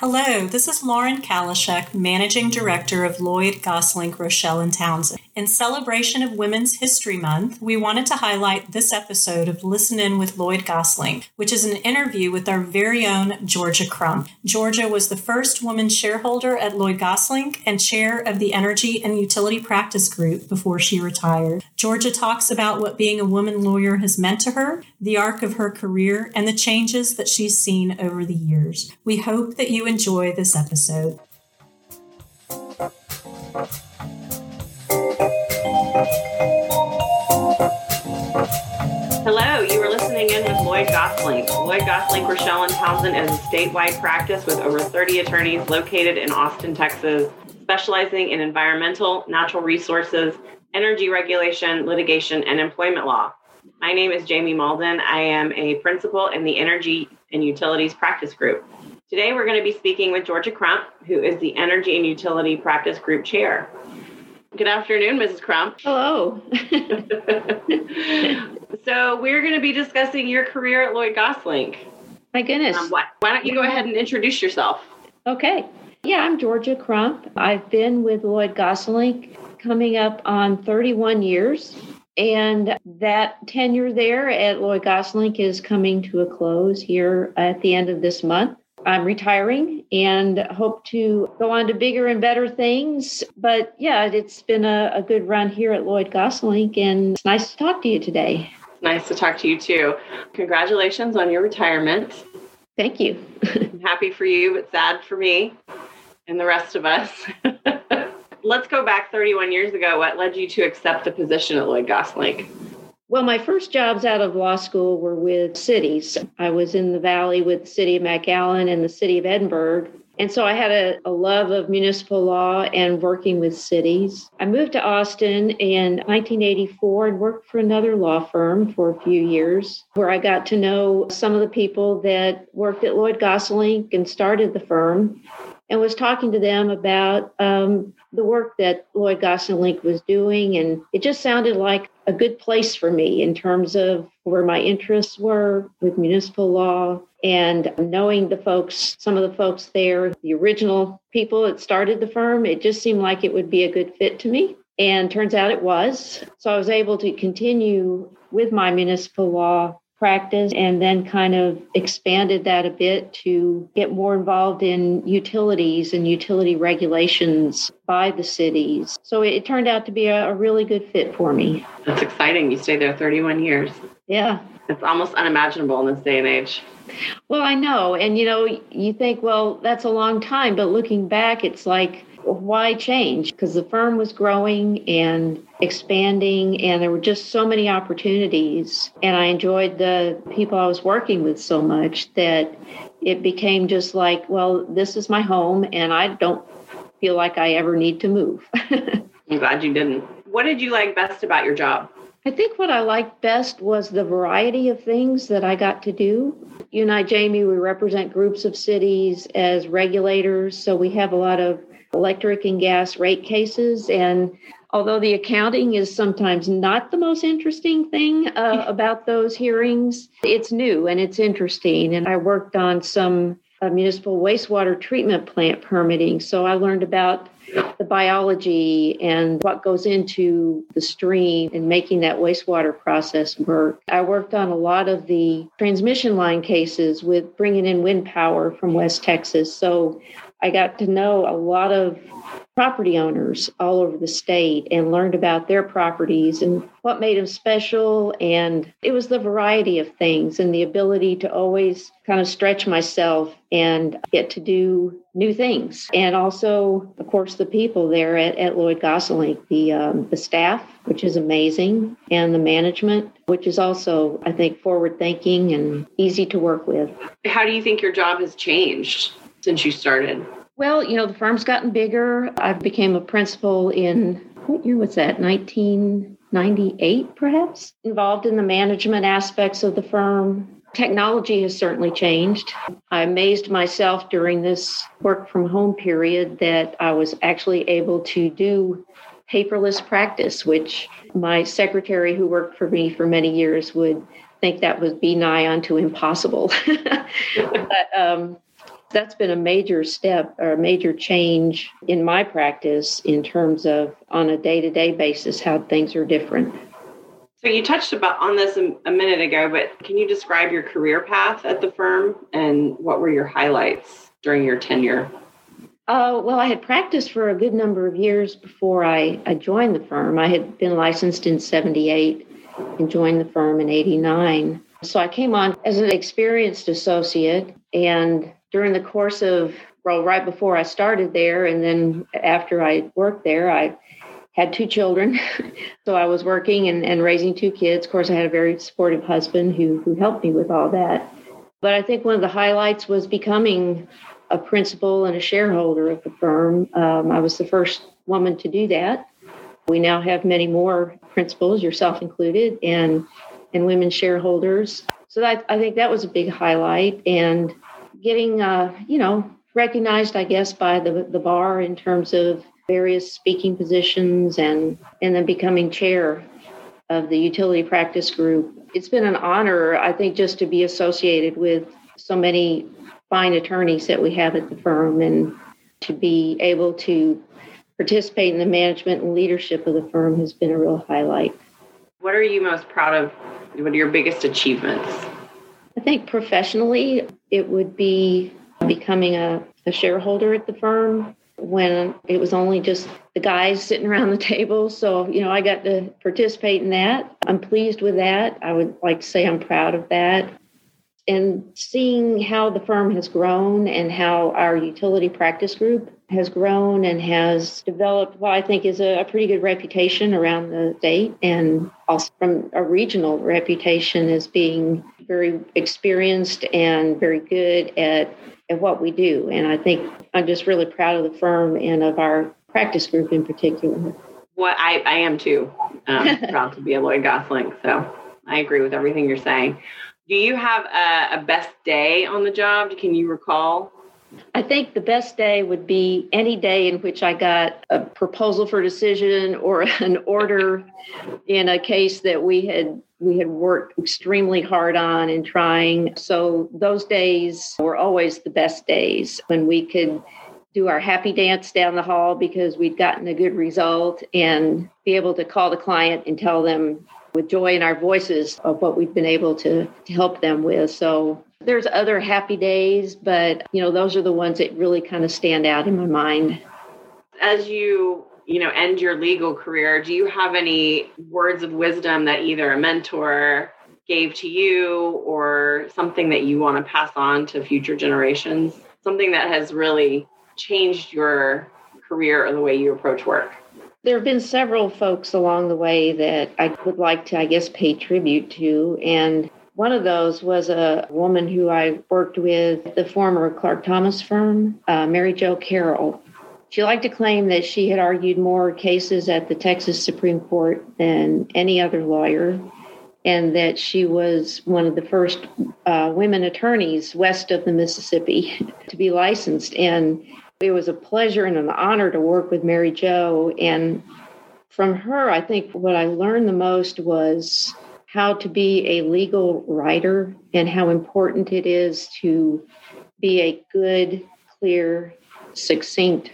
Hello, this is Lauren Kalisek, Managing Director of Lloyd Gosselink Rochelle and Townsend. In celebration of Women's History Month, we wanted to highlight this episode of Listen In with Lloyd Gosselink, which is an interview with our very own Georgia Crump. Georgia was the first woman shareholder at Lloyd Gosselink and chair of the Energy and Utility Practice Group before she retired. Georgia talks about what being a woman lawyer has meant to her, the arc of her career, and the changes that she's seen over the years. We hope that you enjoy this episode. Hello, you are listening in with Lloyd Gosselink. Lloyd Gosselink, Rochelle and Townsend is a statewide practice with over 30 attorneys located in Austin, Texas, specializing in environmental, natural resources, energy regulation, litigation, and employment law. My name is Jamie Mauldin. I am a principal in the Energy and Utilities Practice Group. Today, we're going to be speaking with Georgia Crump, who is the Energy and Utility Practice Group Chair. Good afternoon, Mrs. Crump. Hello. so, we're going to be discussing your career at Lloyd Gosselink. My goodness. Um, why, why don't you go ahead and introduce yourself? Okay. Yeah, I'm Georgia Crump. I've been with Lloyd Gosselink coming up on 31 years. And that tenure there at Lloyd Gosselink is coming to a close here at the end of this month. I'm retiring and hope to go on to bigger and better things. But yeah, it's been a, a good run here at Lloyd Gosselink, and it's nice to talk to you today. Nice to talk to you too. Congratulations on your retirement. Thank you. I'm happy for you, but sad for me and the rest of us. Let's go back 31 years ago. What led you to accept the position at Lloyd Gosselink? Well, my first jobs out of law school were with cities. I was in the Valley with the city of McAllen and the city of Edinburg. And so I had a, a, love of municipal law and working with cities. I moved to Austin in 1984 and worked for another law firm for a few years, where I got to know some of the people that worked at Lloyd Gosselink and started the firm and was talking to them about um, the work that Lloyd Gosselink was doing. And it just sounded like a good place for me in terms of where my interests were with municipal law and knowing the folks, some of the folks there, the original people that started the firm, it just seemed like it would be a good fit to me. And turns out it was. So I was able to continue with my municipal law practice and then kind of expanded that a bit to get more involved in utilities and utility regulations by the cities. So it turned out to be a, a really good fit for me. That's exciting. You stayed there 31 years. Yeah. It's almost unimaginable in this day and age. Well, I know. And you know, you think, well, that's a long time, but looking back, it's like why change? Because the firm was growing and expanding, and there were just so many opportunities. And I enjoyed the people I was working with so much that it became just like, well, this is my home, and I don't feel like I ever need to move. I'm glad you didn't. What did you like best about your job? I think what I liked best was the variety of things that I got to do. You and I, Jamie, we represent groups of cities as regulators, so we have a lot of electric and gas rate cases. And although the accounting is sometimes not the most interesting thing uh, about those hearings, it's new and it's interesting. And I worked on some uh, municipal wastewater treatment plant permitting. So I learned about the biology and what goes into the stream and making that wastewater process work. I worked on a lot of the transmission line cases with bringing in wind power from West Texas. So I got to know a lot of property owners all over the state and learned about their properties and what made them special. And it was the variety of things and the ability to always kind of stretch myself and get to do new things. And also, of course, the people there at, at Lloyd Gosselink, the, um, the staff, which is amazing, and the management, which is also, I think, forward thinking and easy to work with. How do you think your job has changed? Since you started? Well, you know, the firm's gotten bigger. I became a principal in what year was that? 1998, perhaps? Involved in the management aspects of the firm. Technology has certainly changed. I amazed myself during this work from home period that I was actually able to do paperless practice, which my secretary, who worked for me for many years, would think that would be nigh unto impossible. but um, that's been a major step or a major change in my practice in terms of on a day-to-day basis how things are different so you touched about on this a, minute ago but can you describe your career path at the firm and what were your highlights during your tenure uh, well, I had practiced for a good number of years before I, I joined the firm. I had been licensed in 78 and joined the firm in 89. So I came on as an experienced associate. And during the course of, well, right before I started there, and then after I worked there, I had two children. so I was working and, and raising two kids. Of course, I had a very supportive husband who, who helped me with all that. But I think one of the highlights was becoming a principal and a shareholder of the firm. Um, I was the first woman to do that. We now have many more principals, yourself included, and and women shareholders. So that I think that was a big highlight, and getting uh, you know recognized, I guess, by the the bar in terms of various speaking positions, and and then becoming chair of the utility practice group. It's been an honor, I think, just to be associated with so many fine attorneys that we have at the firm, and to be able to participate in the management and leadership of the firm has been a real highlight. What are you most proud of? What are your biggest achievements? I think professionally, it would be becoming a, a shareholder at the firm when it was only just the guys sitting around the table. So, you know, I got to participate in that. I'm pleased with that. I would like to say I'm proud of that. And seeing how the firm has grown and how our utility practice group has grown and has developed what I think is a, a, pretty good reputation around the state and also from a regional reputation as being very experienced and very good at, at what we do. And I think I'm just really proud of the firm and of our practice group in particular. Well, I, I am too, um, proud to be a Lloyd Gosselink. So I agree with everything you're saying. Do you have a, a best day on the job? Can you recall? I think the best day would be any day in which I got a proposal for decision or an order in a case that we had we had worked extremely hard on and trying. So those days were always the best days when we could do our happy dance down the hall because we'd gotten a good result and be able to call the client and tell them with joy in our voices of what we've been able to, to help them with. So there's other happy days, but you know, those are the ones that really kind of stand out in my mind. As you, you know, end your legal career, do you have any words of wisdom that either a mentor gave to you or something that you want to pass on to future generations? Something that has really changed your career or the way you approach work? There have been several folks along the way that I would like to, I guess, pay tribute to. And one of those was a woman who I worked with, the former Clark Thomas firm, uh, Mary Jo Carroll. She liked to claim that she had argued more cases at the Texas Supreme Court than any other lawyer, and that she was one of the first uh, women attorneys west of the Mississippi to be licensed. And it was a pleasure and an honor to work with Mary Jo. And from her, I think what I learned the most was how to be a legal writer and how important it is to be a good, clear, succinct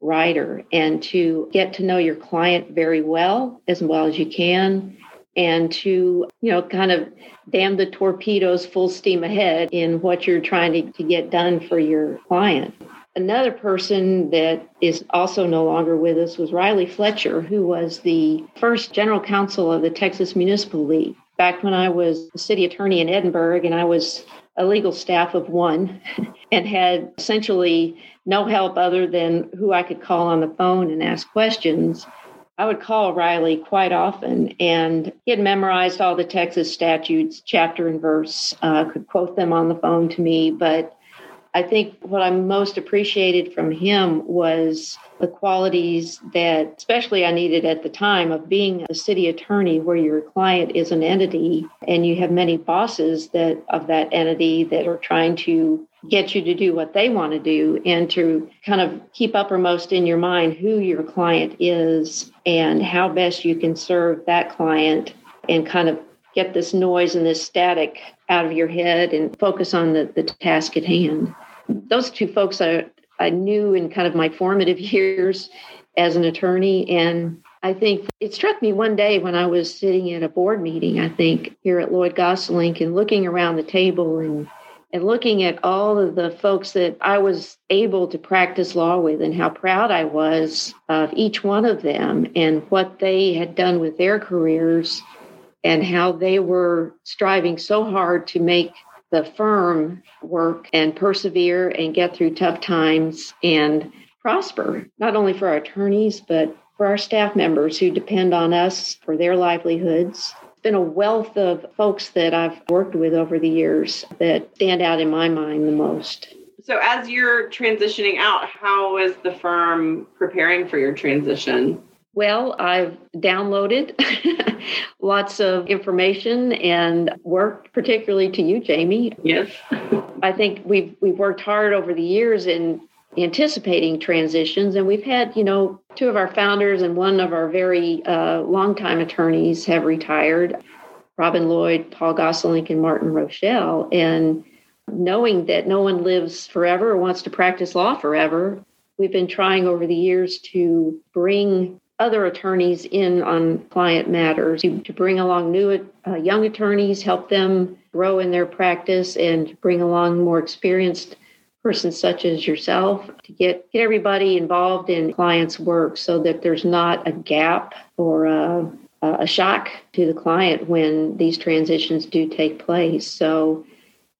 writer and to get to know your client very well, as well as you can, and to, you know, kind of damn the torpedoes full steam ahead in what you're trying to, to get done for your client. Another person that is also no longer with us was Riley Fletcher, who was the first general counsel of the Texas Municipal League. Back when I was city attorney in Edinburg and I was a legal staff of one and had essentially no help other than who I could call on the phone and ask questions. I would call Riley quite often, and he had memorized all the Texas statutes, chapter and verse, uh, could quote them on the phone to me, but I think what I most appreciated from him was the qualities that, especially I needed at the time of being a city attorney, where your client is an entity and you have many bosses that of that entity that are trying to get you to do what they want to do and to kind of keep uppermost in your mind who your client is and how best you can serve that client and kind of get this noise and this static out of your head and focus on the, the task at hand. those two folks I, I knew in kind of my formative years as an attorney. And I think it struck me one day when I was sitting at a board meeting, I think, here at Lloyd Gosselink and looking around the table and and looking at all of the folks that I was able to practice law with and how proud I was of each one of them and what they had done with their careers and how they were striving so hard to make the firm work and persevere and get through tough times and prosper, not only for our attorneys, but for our staff members who depend on us for their livelihoods. It's been a wealth of folks that I've worked with over the years that stand out in my mind the most. So, as you're transitioning out, how is the firm preparing for your transition? Well, I've downloaded lots of information and worked particularly to you, Jamie. Yes. I think we've we've worked hard over the years in anticipating transitions. And we've had, you know, two of our founders and one of our very uh, longtime attorneys have retired Robin Lloyd, Paul Gosselink, and Martin Rochelle. And knowing that no one lives forever or wants to practice law forever, we've been trying over the years to bring other attorneys in on client matters, to, to bring along new uh, young attorneys, help them grow in their practice, and bring along more experienced persons such as yourself to get, get everybody involved in clients' work so that there's not a gap or a, a shock to the client when these transitions do take place. So,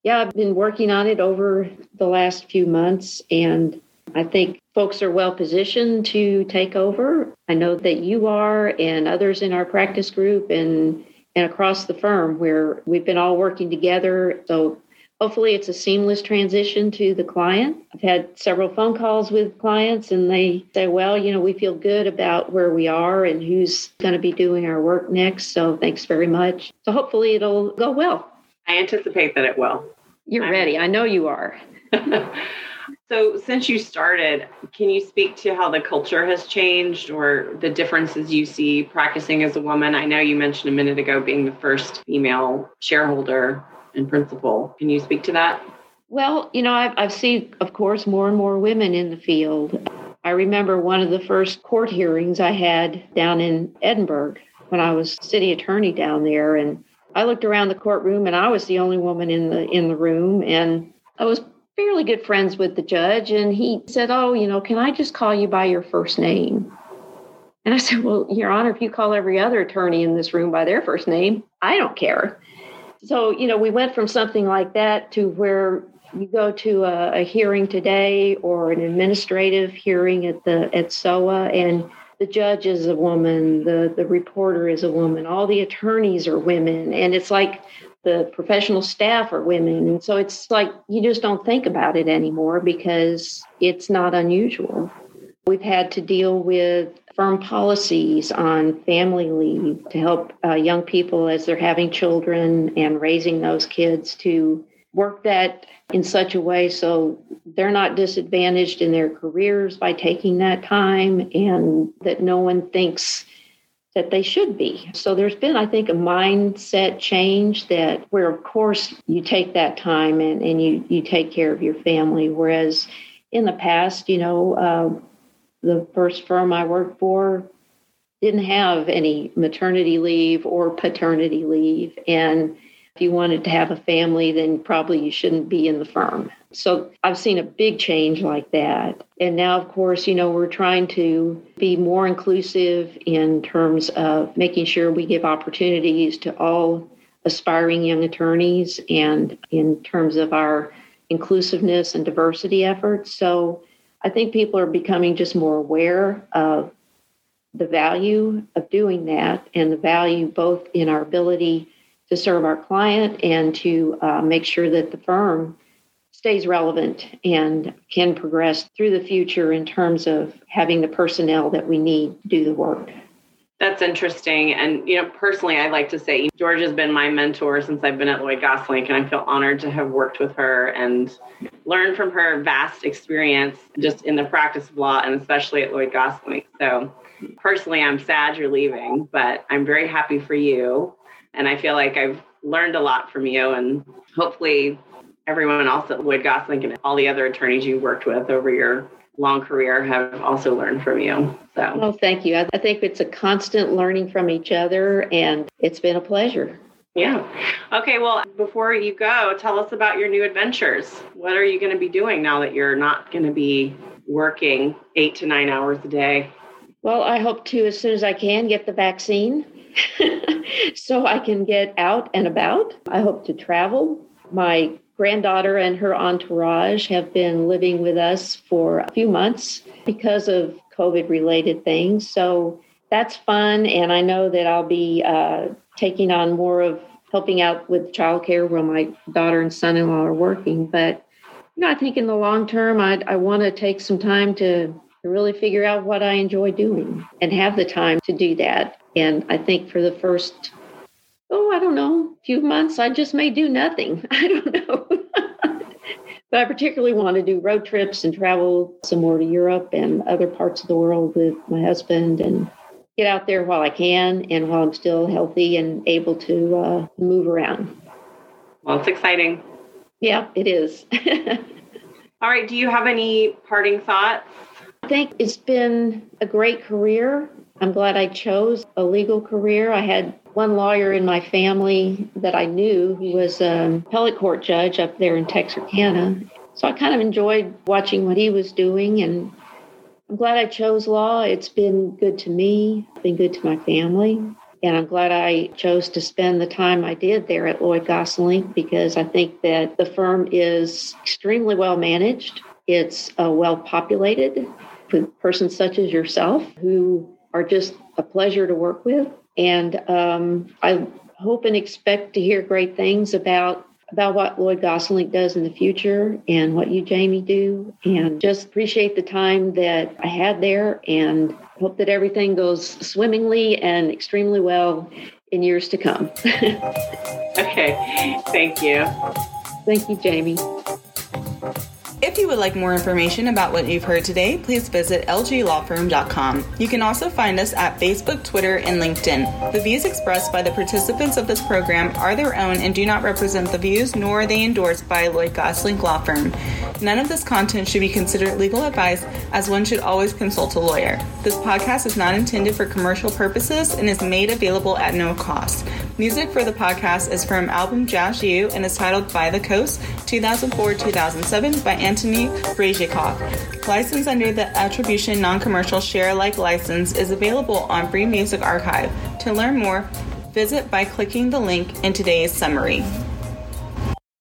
yeah, I've been working on it over the last few months, and I think folks are well positioned to take over. I know that you are, and others in our practice group, and and across the firm where we've been all working together. So hopefully it's a seamless transition to the client. I've had several phone calls with clients and they say, well, you know, we feel good about where we are and who's going to be doing our work next. So thanks very much. So hopefully it'll go well. I anticipate that it will. You're I'm... ready. I know you are. so, since you started, can you speak to how the culture has changed or the differences you see practicing as a woman? I know you mentioned a minute ago being the first female shareholder and principal. Can you speak to that? Well, you know, I've, I've seen, of course, more and more women in the field. I remember one of the first court hearings I had down in Edinburg when I was city attorney down there, and I looked around the courtroom, and I was the only woman in the in the room, and I was fairly good friends with the judge, and he said, "Oh, you know, can I just call you by your first name?" And I said, Well, Your Honor, if you call every other attorney in this room by their first name, I don't care so you know we went from something like that to where you go to a, a, hearing today or an administrative hearing at the at SOAH and the judge is a woman, the the reporter is a woman, all the attorneys are women, and it's like the professional staff are women, and so it's like you just don't think about it anymore because it's not unusual. We've had to deal with firm policies on family leave to help uh, young people as they're having children and raising those kids to work that in such a way so they're not disadvantaged in their careers by taking that time and that no one thinks that they should be. So there's been, I think, a mindset change that where, of course, you take that time and, and you, you take care of your family. Whereas in the past, you know, uh, the first firm I worked for didn't have any maternity leave or paternity leave. And if you wanted to have a family, then probably you shouldn't be in the firm. So I've seen a big change like that. And now, of course, you know, we're trying to be more inclusive in terms of making sure we give opportunities to all aspiring young attorneys and in terms of our inclusiveness and diversity efforts. So I think people are becoming just more aware of the value of doing that and the value both in our ability to serve our client and to uh, make sure that the firm stays relevant and can progress through the future in terms of having the personnel that we need to do the work. That's interesting. And, you know, personally, I like to say George has been my mentor since I've been at Lloyd Gosselink, and I feel honored to have worked with her and learned from her vast experience just in the practice of law and especially at Lloyd Gosselink. So, personally, I'm sad you're leaving, but I'm very happy for you. And I feel like I've learned a lot from you, and hopefully, everyone else at Lloyd Gosselink and all the other attorneys you worked with over your long career have also learned from you. So, well, thank you. I think it's a constant learning from each other, and it's been a pleasure. Yeah. Okay. Well, before you go, tell us about your new adventures. What are you going to be doing now that you're not going to be working eight to nine hours a day? Well, I hope to, as soon as I can, get the vaccine so I can get out and about. I hope to travel. My granddaughter and her entourage have been living with us for a few months because of COVID related things. So that's fun. And I know that I'll be uh, taking on more of helping out with childcare while my daughter and son in law are working. But, you know, I think in the long term, I'd, I want to take some time to really figure out what I enjoy doing and have the time to do that. And I think for the first, oh, I don't know, few months, I just may do nothing. I don't know. But I particularly want to do road trips and travel some more to Europe and other parts of the world with my husband and get out there while I can and while I'm still healthy and able to uh, move around. Well, it's exciting. Yeah, it is. All right. Do you have any parting thoughts? I think it's been a great career. I'm glad I chose a legal career. I had one lawyer in my family that I knew who was an appellate court judge up there in Texarkana. So I kind of enjoyed watching what he was doing and I'm glad I chose law. It's been good to me, been good to my family. And I'm glad I chose to spend the time I did there at Lloyd Gosselink because I think that the firm is extremely well managed. It's uh, well populated with persons such as yourself who are just a pleasure to work with. And um, I hope and expect to hear great things about about what Lloyd Gosselink does in the future and what you, Jamie, do. And just appreciate the time that I had there and hope that everything goes swimmingly and extremely well in years to come. okay. Thank you. Thank you, Jamie. If you would like more information about what you've heard today, please visit lglawfirm.com. You can also find us at Facebook, Twitter, and LinkedIn. The views expressed by the participants of this program are their own and do not represent the views nor are they endorsed by Lloyd Gosselink Law Firm. None of this content should be considered legal advice, as one should always consult a lawyer. This podcast is not intended for commercial purposes and is made available at no cost. Music for the podcast is from album Jazz U and is titled By the Coast 2004 2007 by Anthony Brezhikov. License under the Attribution Non Commercial Share Alike license is available on Free Music Archive. To learn more, visit by clicking the link in today's summary.